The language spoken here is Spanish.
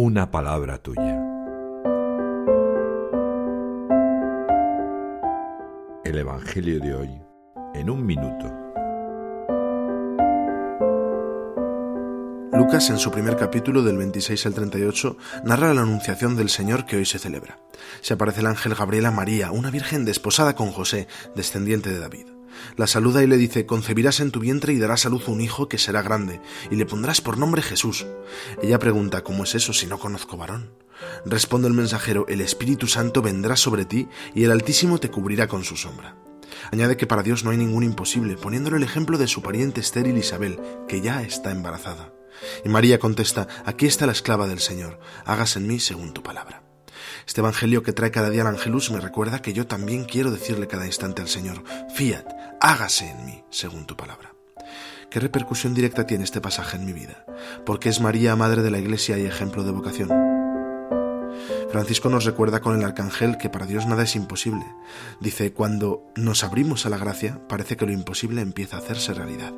una palabra tuya. El Evangelio de hoy en un minuto. Lucas, en su primer capítulo del 26 al 38, narra la anunciación del Señor que hoy se celebra. Se aparece el ángel Gabriel a María, una virgen desposada con José, descendiente de David. La saluda y le dice, concebirás en tu vientre y darás a luz un hijo que será grande, y le pondrás por nombre Jesús. Ella pregunta, ¿cómo es eso si no conozco varón? Responde el mensajero, el Espíritu Santo vendrá sobre ti y el Altísimo te cubrirá con su sombra. Añade que para Dios no hay ningún imposible, poniéndole el ejemplo de su pariente estéril Isabel, que ya está embarazada. Y María contesta, aquí está la esclava del Señor, hágase en mí según tu palabra. Este Evangelio que trae cada día el Angelus me recuerda que yo también quiero decirle cada instante al Señor, fiat, hágase en mí según tu palabra. ¿Qué repercusión directa tiene este pasaje en mi vida? Porque es María, madre de la Iglesia y ejemplo de vocación. Francisco nos recuerda con el arcángel que para Dios nada es imposible. Dice, cuando nos abrimos a la gracia, parece que lo imposible empieza a hacerse realidad.